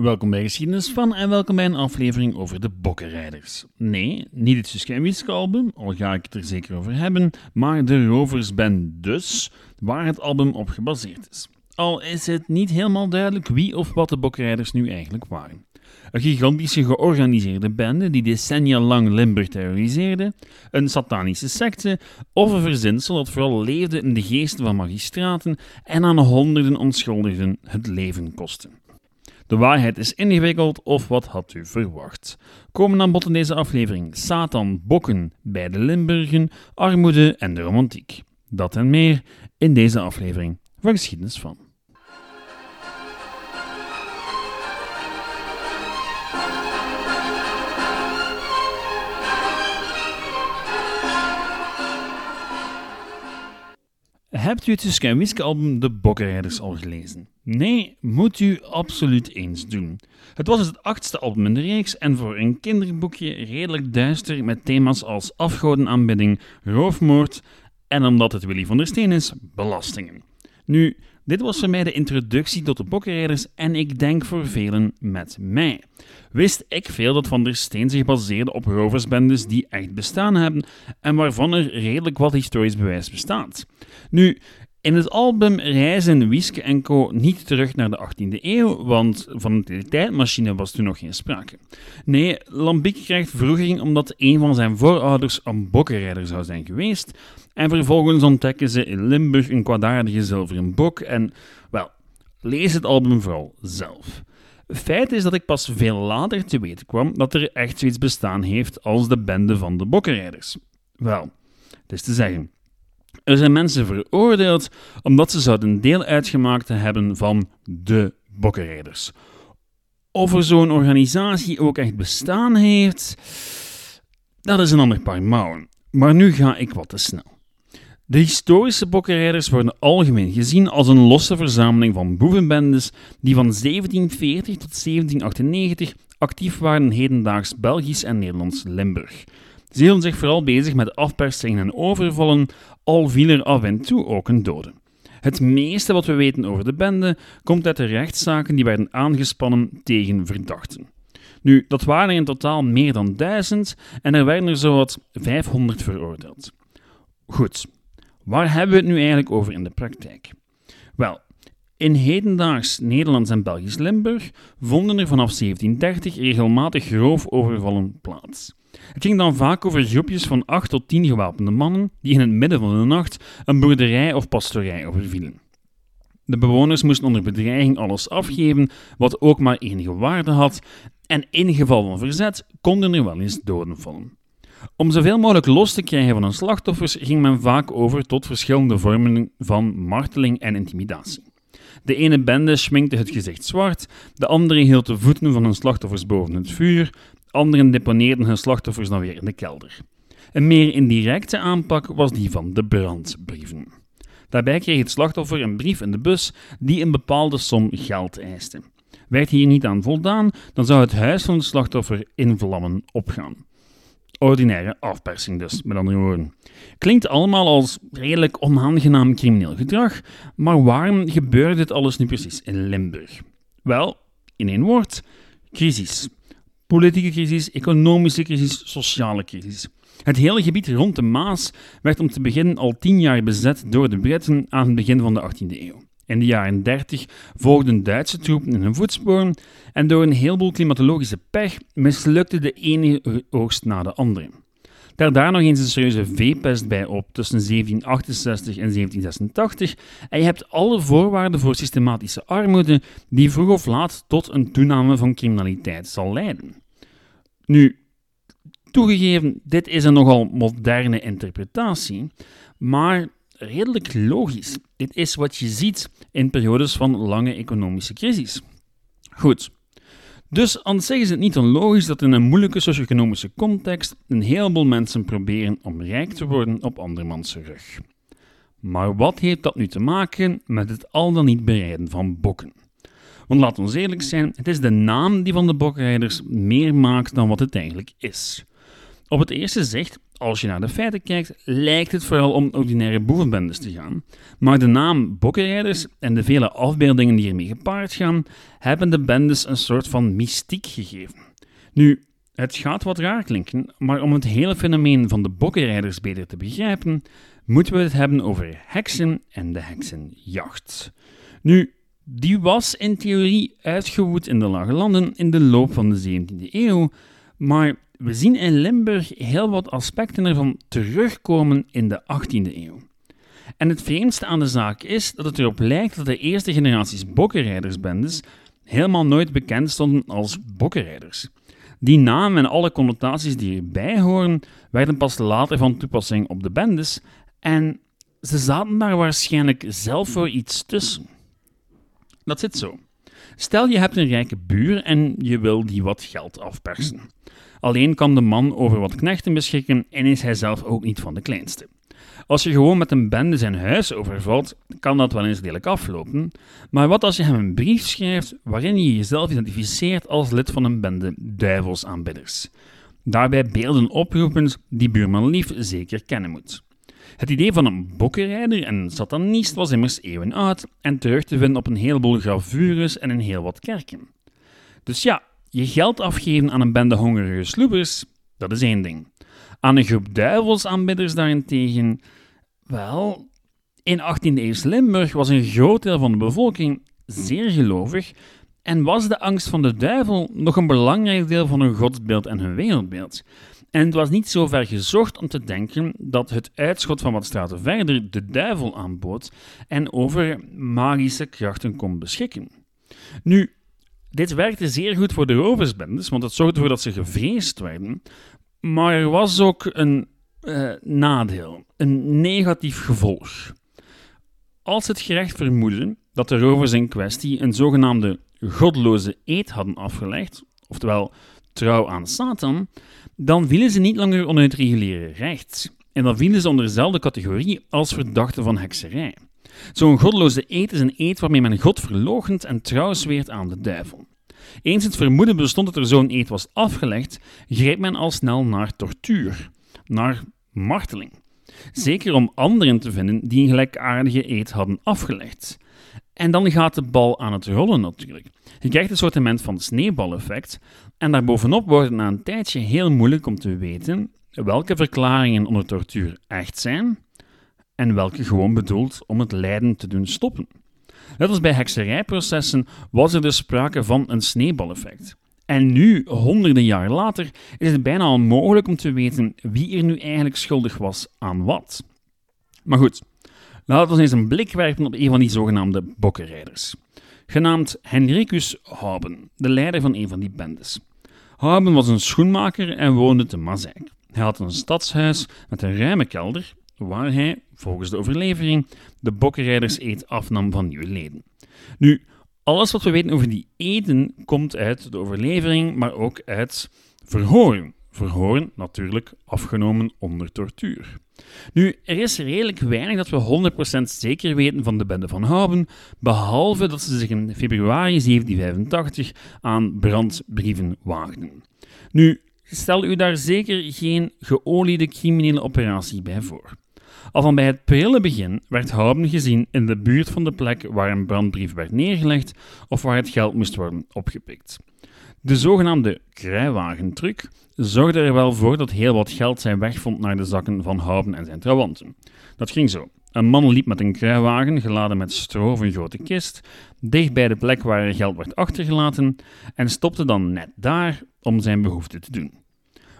Welkom bij Geschiedenis van en welkom bij een aflevering over de Bokkenrijders. Nee, niet het Suske en Wiske album, al ga ik het er zeker over hebben, maar de Roversband dus, waar het album op gebaseerd is. Al is het niet helemaal duidelijk wie of wat de Bokkenrijders nu eigenlijk waren. Een gigantische georganiseerde bende die decennia lang Limburg terroriseerde, een satanische secte of een verzinsel dat vooral leefde in de geesten van magistraten en aan honderden onschuldigen het leven kostte. De waarheid is ingewikkeld, of wat had u verwacht? Komen aan bod in deze aflevering Satan, Bokken bij de Limburgen, armoede en de romantiek. Dat en meer in deze aflevering van Geschiedenis van. Hebt u het Suske Wiske album De Bokkenrijders al gelezen? Nee, moet u absoluut eens doen. Het was het achtste album in de reeks en voor een kinderboekje redelijk duister met thema's als afgodenaanbidding, roofmoord en omdat het Willy van der Steen is, belastingen. Nu, dit was voor mij de introductie tot de bokkenrijders en ik denk voor velen met mij. Wist ik veel dat Van der Steen zich baseerde op roversbendes die echt bestaan hebben en waarvan er redelijk wat historisch bewijs bestaat. Nu, in het album reizen Wieske en Co. niet terug naar de 18e eeuw, want van de tijdmachine was toen nog geen sprake. Nee, Lambiek krijgt vroeging omdat een van zijn voorouders een bokkenrijder zou zijn geweest, en vervolgens ontdekken ze in Limburg een kwaadaardige zilveren bok en, wel, lees het album vooral zelf. Feit is dat ik pas veel later te weten kwam dat er echt zoiets bestaan heeft als de bende van de bokkenrijders. Wel, het is te zeggen... Er zijn mensen veroordeeld omdat ze zouden deel uitgemaakt hebben van de bokkenrijders. Of er zo'n organisatie ook echt bestaan heeft, dat is een ander paar mouwen. Maar nu ga ik wat te snel. De historische bokkenrijders worden algemeen gezien als een losse verzameling van boevenbendes die van 1740 tot 1798 actief waren in hedendaags Belgisch en Nederlands Limburg. Ze hielden zich vooral bezig met afpersingen en overvallen, al viel er af en toe ook een dode. Het meeste wat we weten over de bende komt uit de rechtszaken die werden aangespannen tegen verdachten. Nu, dat waren in totaal meer dan duizend en er werden er zowat 500 veroordeeld. Goed, waar hebben we het nu eigenlijk over in de praktijk? Wel, in hedendaags Nederlands en Belgisch Limburg vonden er vanaf 1730 regelmatig roofovervallen plaats. Het ging dan vaak over groepjes van 8 tot 10 gewapende mannen die in het midden van de nacht een boerderij of pastorij overvielen. De bewoners moesten onder bedreiging alles afgeven wat ook maar enige waarde had, en in geval van verzet konden er wel eens doden vallen. Om zoveel mogelijk los te krijgen van hun slachtoffers ging men vaak over tot verschillende vormen van marteling en intimidatie. De ene bende schminkte het gezicht zwart, de andere hield de voeten van hun slachtoffers boven het vuur, Anderen deponeerden hun slachtoffers dan weer in de kelder. Een meer indirecte aanpak was die van de brandbrieven. Daarbij kreeg het slachtoffer een brief in de bus die een bepaalde som geld eiste. Werd hier niet aan voldaan, dan zou het huis van het slachtoffer in vlammen opgaan. Ordinaire afpersing dus, met andere woorden. Klinkt allemaal als redelijk onaangenaam crimineel gedrag, maar waarom gebeurde dit alles nu precies in Limburg? Wel, in één woord, crisis. Politieke crisis, economische crisis, sociale crisis. Het hele gebied rond de Maas werd om te beginnen al tien jaar bezet door de Britten aan het begin van de 18e eeuw. In de jaren 30 volgden Duitse troepen in hun voetsporen en door een heleboel klimatologische pech mislukte de ene oogst na de andere. Daar daar nog eens een serieuze veepest bij op tussen 1768 en 1786 en je hebt alle voorwaarden voor systematische armoede die vroeg of laat tot een toename van criminaliteit zal leiden. Nu, toegegeven, dit is een nogal moderne interpretatie, maar redelijk logisch. Dit is wat je ziet in periodes van lange economische crisis. Goed. Dus anders zeggen ze het niet onlogisch dat in een moeilijke socio-economische context een heleboel mensen proberen om rijk te worden op andermans rug. Maar wat heeft dat nu te maken met het al dan niet bereiden van bokken? Want laat ons eerlijk zijn, het is de naam die van de bokrijders meer maakt dan wat het eigenlijk is. Op het eerste zicht, als je naar de feiten kijkt, lijkt het vooral om ordinaire boevenbendes te gaan. Maar de naam Bokkenrijders en de vele afbeeldingen die ermee gepaard gaan, hebben de bendes een soort van mystiek gegeven. Nu, het gaat wat raar klinken, maar om het hele fenomeen van de Bokkenrijders beter te begrijpen, moeten we het hebben over heksen en de heksenjacht. Nu, die was in theorie uitgewoed in de Lage Landen in de loop van de 17e eeuw, maar we zien in Limburg heel wat aspecten ervan terugkomen in de 18e eeuw. En het vreemdste aan de zaak is dat het erop lijkt dat de eerste generaties bokkenrijdersbendes helemaal nooit bekend stonden als bokkenrijders. Die naam en alle connotaties die erbij horen, werden pas later van toepassing op de bendes en ze zaten daar waarschijnlijk zelf voor iets tussen. Dat zit zo. Stel je hebt een rijke buur en je wil die wat geld afpersen. Alleen kan de man over wat knechten beschikken en is hij zelf ook niet van de kleinste. Als je gewoon met een bende zijn huis overvalt, kan dat wel eens lelijk aflopen. Maar wat als je hem een brief schrijft waarin je jezelf identificeert als lid van een bende duivelsaanbidders? Daarbij beelden oproepend die buurman lief zeker kennen moet. Het idee van een bokkenrijder en satanist was immers eeuwen oud en terug te vinden op een heleboel gravures en in heel wat kerken. Dus ja, je geld afgeven aan een bende hongerige sloepers, dat is één ding. Aan een groep duivelsaanbidders daarentegen, wel, in 18e eeuw Limburg was een groot deel van de bevolking zeer gelovig en was de angst van de duivel nog een belangrijk deel van hun godsbeeld en hun wereldbeeld. En het was niet zo ver gezocht om te denken dat het uitschot van wat straten verder de duivel aanbood en over magische krachten kon beschikken. Nu, dit werkte zeer goed voor de roversbendes, want het zorgde ervoor dat ze gevreesd werden. Maar er was ook een uh, nadeel, een negatief gevolg. Als het gerecht vermoedde dat de rovers in kwestie een zogenaamde godloze eed hadden afgelegd, oftewel trouw aan Satan, dan vielen ze niet langer onder het reguliere recht. En dan vielen ze onder dezelfde categorie als verdachten van hekserij. Zo'n godloze eed is een eed waarmee men God verloochent en trouw zweert aan de duivel. Eens het vermoeden bestond dat er zo'n eed was afgelegd, greep men al snel naar tortuur, naar marteling. Zeker om anderen te vinden die een gelijkaardige eed hadden afgelegd. En dan gaat de bal aan het rollen natuurlijk. Je krijgt een soort van sneeuwbaleffect. En daarbovenop wordt het na een tijdje heel moeilijk om te weten welke verklaringen onder tortuur echt zijn en welke gewoon bedoeld om het lijden te doen stoppen. Net als bij hekserijprocessen was er dus sprake van een sneeuwbaleffect. En nu, honderden jaar later, is het bijna onmogelijk om te weten wie er nu eigenlijk schuldig was aan wat. Maar goed, laten we eens een blik werpen op een van die zogenaamde bokkenrijders. Genaamd Henricus Hauben, de leider van een van die bendes. Hauben was een schoenmaker en woonde te Mazeik. Hij had een stadshuis met een ruime kelder, waar hij, volgens de overlevering, de bokkenrijders eet afnam van nieuwe leden. Nu, alles wat we weten over die eten komt uit de overlevering, maar ook uit verhoren. Verhoren natuurlijk afgenomen onder tortuur. Nu, er is redelijk weinig dat we 100% zeker weten van de bende van Houben, behalve dat ze zich in februari 1785 aan brandbrieven waagden. Nu, stel u daar zeker geen geoliede criminele operatie bij voor. Al van bij het prille begin werd Houben gezien in de buurt van de plek waar een brandbrief werd neergelegd of waar het geld moest worden opgepikt. De zogenaamde kruiwagentruc zorgde er wel voor dat heel wat geld zijn weg vond naar de zakken van Houben en zijn trawanten. Dat ging zo. Een man liep met een kruiwagen geladen met stro of een grote kist, dicht bij de plek waar er geld werd achtergelaten, en stopte dan net daar om zijn behoefte te doen.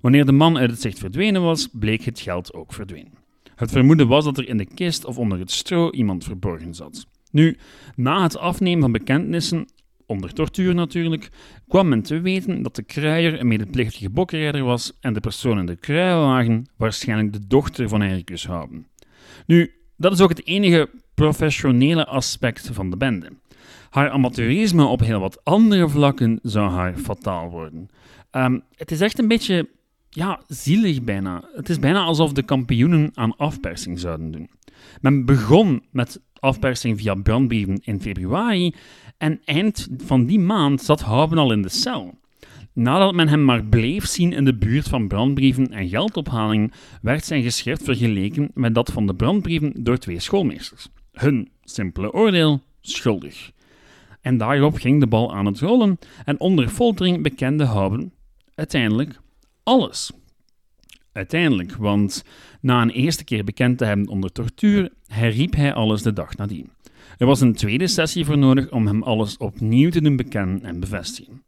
Wanneer de man uit het zicht verdwenen was, bleek het geld ook verdwenen. Het vermoeden was dat er in de kist of onder het stro iemand verborgen zat. Nu, na het afnemen van bekentenissen onder tortuur natuurlijk, kwam men te weten dat de kruier een medeplichtige bokkenrijder was en de persoon in de kruiwagen waarschijnlijk de dochter van Hericus Houden. Nu, dat is ook het enige professionele aspect van de bende. Haar amateurisme op heel wat andere vlakken zou haar fataal worden. Ehm, het is echt een beetje ja, zielig bijna. Het is bijna alsof de kampioenen aan afpersing zouden doen. Men begon met afpersing via brandbrieven in februari en eind van die maand zat Houben al in de cel. Nadat men hem maar bleef zien in de buurt van brandbrieven en geldophalingen, werd zijn geschrift vergeleken met dat van de brandbrieven door twee schoolmeesters. Hun simpele oordeel: schuldig. En daarop ging de bal aan het rollen en onder foltering bekende Houben uiteindelijk alles. Uiteindelijk, want na een eerste keer bekend te hebben onder tortuur, herriep hij alles de dag nadien. Er was een tweede sessie voor nodig om hem alles opnieuw te doen bekennen en bevestigen.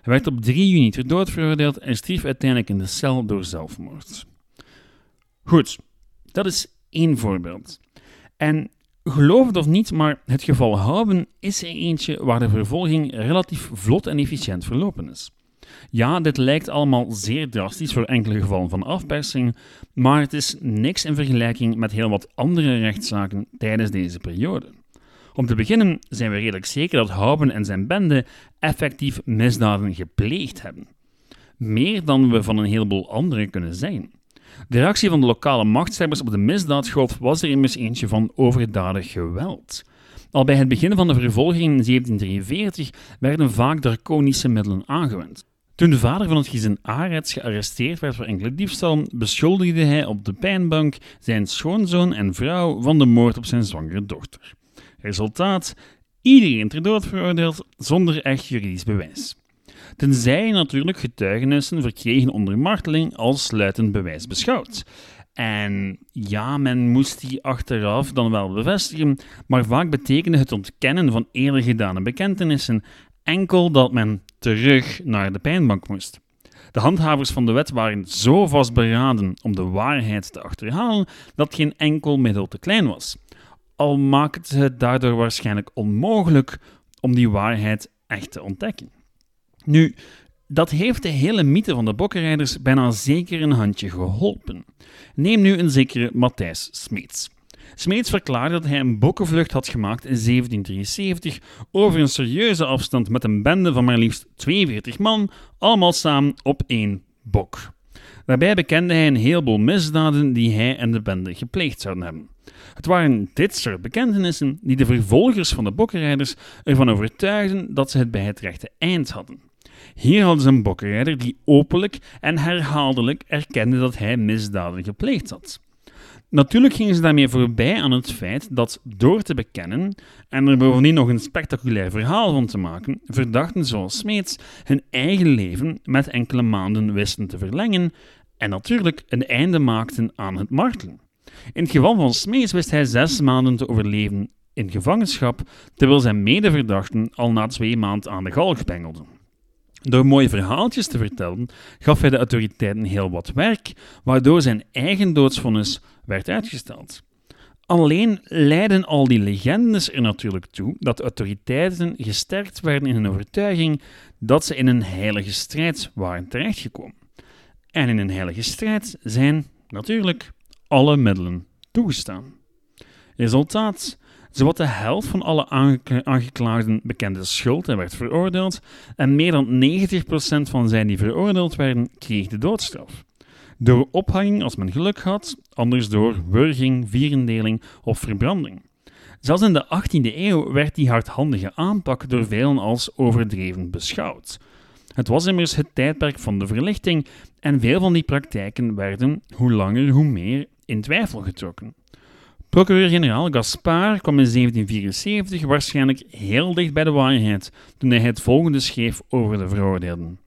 Hij werd op 3 juni ter dood veroordeeld en stierf uiteindelijk in de cel door zelfmoord. Goed, dat is één voorbeeld. En geloof het of niet, maar het geval Houben is er eentje waar de vervolging relatief vlot en efficiënt verlopen is. Ja, dit lijkt allemaal zeer drastisch voor enkele gevallen van afpersing, maar het is niks in vergelijking met heel wat andere rechtszaken tijdens deze periode. Om te beginnen zijn we redelijk zeker dat Houben en zijn bende effectief misdaden gepleegd hebben. Meer dan we van een heleboel anderen kunnen zijn. De reactie van de lokale machtshebbers op de misdaadgolf was er immers eentje van overdadig geweld. Al bij het begin van de vervolging in 1743 werden vaak draconische middelen aangewend. Toen de vader van het gezin Arets gearresteerd werd voor enkele diefstallen, beschuldigde hij op de pijnbank zijn schoonzoon en vrouw van de moord op zijn zwangere dochter. Resultaat: iedereen ter dood veroordeeld zonder echt juridisch bewijs. Tenzij natuurlijk getuigenissen verkregen onder marteling als sluitend bewijs beschouwd. En ja, men moest die achteraf dan wel bevestigen, maar vaak betekende het ontkennen van eerder gedane bekentenissen enkel dat men terug naar de pijnbank moest. De handhavers van de wet waren zo vastberaden om de waarheid te achterhalen dat geen enkel middel te klein was. Al maakt het daardoor waarschijnlijk onmogelijk om die waarheid echt te ontdekken. Nu, dat heeft de hele mythe van de bokkenrijders bijna zeker een handje geholpen. Neem nu een zekere Matthijs Smeets. Smeets verklaarde dat hij een bokkenvlucht had gemaakt in 1773 over een serieuze afstand met een bende van maar liefst 42 man, allemaal samen op één bok. Daarbij bekende hij een heleboel misdaden die hij en de bende gepleegd zouden hebben. Het waren dit soort bekentenissen die de vervolgers van de bokkenrijders ervan overtuigden dat ze het bij het rechte eind hadden. Hier hadden ze een bokkenrijder die openlijk en herhaaldelijk erkende dat hij misdaden gepleegd had. Natuurlijk gingen ze daarmee voorbij aan het feit dat door te bekennen en er bovendien nog een spectaculair verhaal van te maken, verdachten zoals Smeets hun eigen leven met enkele maanden wisten te verlengen en natuurlijk een einde maakten aan het martelen. In het geval van Smeets wist hij zes maanden te overleven in gevangenschap, terwijl zijn medeverdachten al na twee maanden aan de galg bengelden. Door mooie verhaaltjes te vertellen, gaf hij de autoriteiten heel wat werk, waardoor zijn eigen doodsvonnis werd uitgesteld. Alleen leiden al die legendes er natuurlijk toe dat autoriteiten gesterkt werden in hun overtuiging dat ze in een heilige strijd waren terechtgekomen. En in een heilige strijd zijn natuurlijk alle middelen toegestaan. Resultaat: Zowat de helft van alle aangeklaagden bekende schuld en werd veroordeeld, en meer dan 90% van zij die veroordeeld werden, kreeg de doodstraf. Door ophanging als men geluk had, anders door wurging, vierendeling of verbranding. Zelfs in de 18e eeuw werd die hardhandige aanpak door velen als overdreven beschouwd. Het was immers het tijdperk van de verlichting en veel van die praktijken werden, hoe langer hoe meer, in twijfel getrokken. Procureur-generaal Gaspard kwam in 1774 waarschijnlijk heel dicht bij de waarheid toen hij het volgende schreef over de veroordeelden.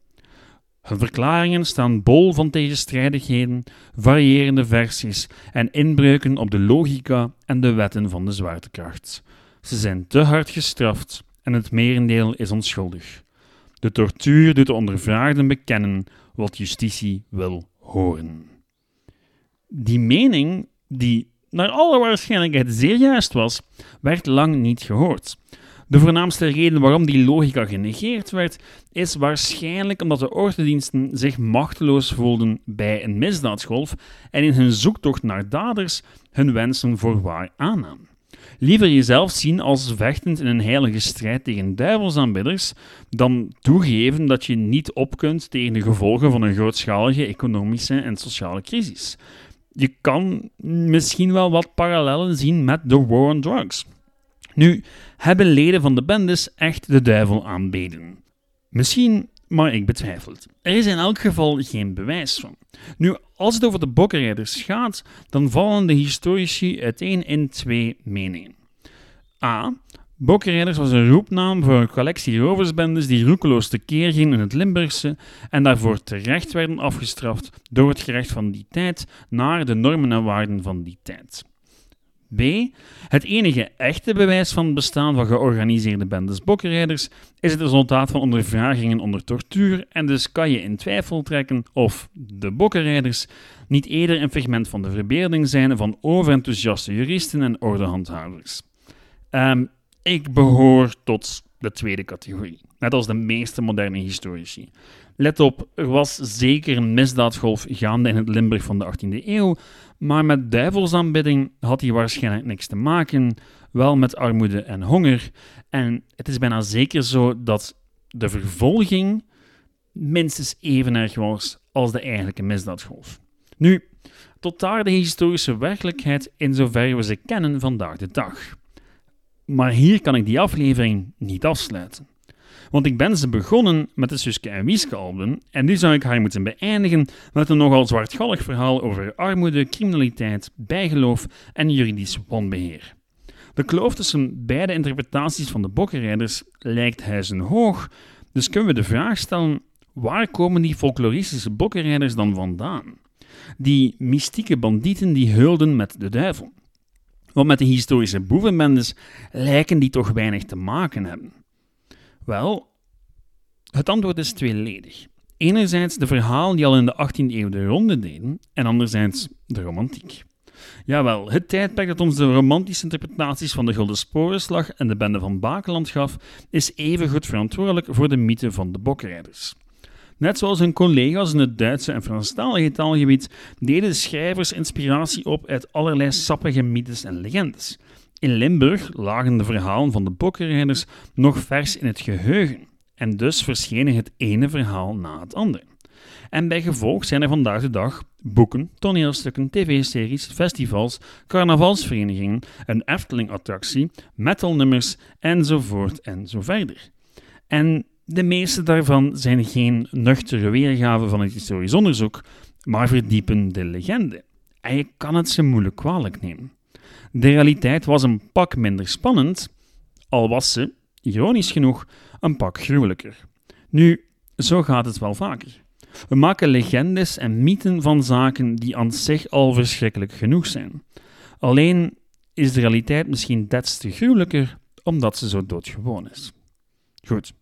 Hun verklaringen staan bol van tegenstrijdigheden, variërende versies en inbreuken op de logica en de wetten van de zwaartekracht. Ze zijn te hard gestraft en het merendeel is onschuldig. De tortuur doet de ondervraagden bekennen wat justitie wil horen. Die mening, die naar alle waarschijnlijkheid zeer juist was, werd lang niet gehoord. De voornaamste reden waarom die logica genegeerd werd, is waarschijnlijk omdat de ordendiensten zich machteloos voelden bij een misdaadsgolf en in hun zoektocht naar daders hun wensen voor waar aannamen. Liever jezelf zien als vechtend in een heilige strijd tegen duivelsaanbidders, dan toegeven dat je niet op kunt tegen de gevolgen van een grootschalige economische en sociale crisis je kan misschien wel wat parallellen zien met de war on drugs. Nu hebben leden van de bendes echt de duivel aanbeden. Misschien maar ik betwijfel het. Er is in elk geval geen bewijs van. Nu, als het over de bokkenrijders gaat, dan vallen de historici uiteen in twee meningen. A. Bokkenrijders was een roepnaam voor een collectie roversbendes die roekeloos tekeer gingen in het Limburgse en daarvoor terecht werden afgestraft door het gerecht van die tijd naar de normen en waarden van die tijd. B. Het enige echte bewijs van het bestaan van georganiseerde bendes bokkenrijders is het resultaat van ondervragingen onder tortuur en dus kan je in twijfel trekken of de bokkenrijders niet eerder een fragment van de verbeelding zijn van overenthousiaste juristen en ordehandhavers. Um, ik behoor tot de tweede categorie, net als de meeste moderne historici. Let op, er was zeker een misdaadgolf gaande in het Limburg van de 18e eeuw, maar met duivelsaanbidding had hij waarschijnlijk niks te maken, wel met armoede en honger. En het is bijna zeker zo dat de vervolging minstens even erg was als de eigenlijke misdaadgolf. Nu, tot daar de historische werkelijkheid in zover we ze kennen vandaag de dag. Maar hier kan ik die aflevering niet afsluiten. Want ik ben ze begonnen met de Suske en Wieske album en nu zou ik haar moeten beëindigen met een nogal zwartgallig verhaal over armoede, criminaliteit, bijgeloof en juridisch wanbeheer. De kloof tussen beide interpretaties van de bokkenrijders lijkt huizenhoog, dus kunnen we de vraag stellen, waar komen die folkloristische bokkenrijders dan vandaan? Die mystieke bandieten die heulden met de duivel. Want met de historische boevenbendes lijken die toch weinig te maken hebben. Wel, het antwoord is tweeledig. Enerzijds de verhalen die al in de 18e eeuw de ronde deden, en anderzijds de romantiek. Jawel, het tijdperk dat ons de romantische interpretaties van de Gulden Sporenslag en de Bende van Bakeland gaf, is even goed verantwoordelijk voor de mythe van de bokrijders. Net zoals hun collega's in het Duitse en Franstalige taalgebied deden de schrijvers inspiratie op uit allerlei sappige mythes en legendes. In Limburg lagen de verhalen van de bokkenrijders nog vers in het geheugen en dus verschenen het ene verhaal na het andere. En bij gevolg zijn er vandaag de dag boeken, toneelstukken, tv-series, festivals, carnavalsverenigingen, een Efteling-attractie, metalnummers enzovoort en zo verder. En de meeste daarvan zijn geen nuchtere weergaven van het historisch onderzoek, maar verdiepen de legende. En je kan het ze moeilijk kwalijk nemen. De realiteit was een pak minder spannend, al was ze, ironisch genoeg, een pak gruwelijker. Nu, zo gaat het wel vaker. We maken legendes en mythen van zaken die aan zich al verschrikkelijk genoeg zijn. Alleen is de realiteit misschien des te gruwelijker omdat ze zo doodgewoon is. Goed.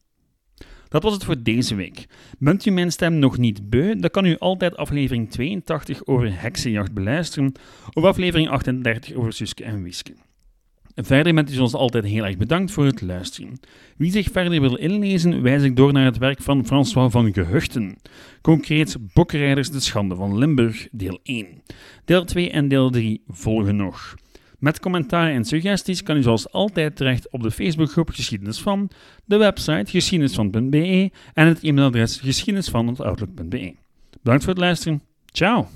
Dat was het voor deze week. Bent u mijn stem nog niet beu? Dan kan u altijd aflevering 82 over heksenjacht beluisteren of aflevering 38 over Suske en Wiske. Verder bent u zoals altijd heel erg bedankt voor het luisteren. Wie zich verder wil inlezen, wijs ik door naar het werk van François van Gehuchten. Concreet Bokrijders de Schande van Limburg, deel 1. Deel 2 en deel 3 volgen nog. Met commentaar en suggesties kan u zoals altijd terecht op de Facebookgroep Geschiedenis van, de website geschiedenisvan.be en het e-mailadres geschiedenisvan.outlook.be. Bedankt voor het luisteren. Ciao!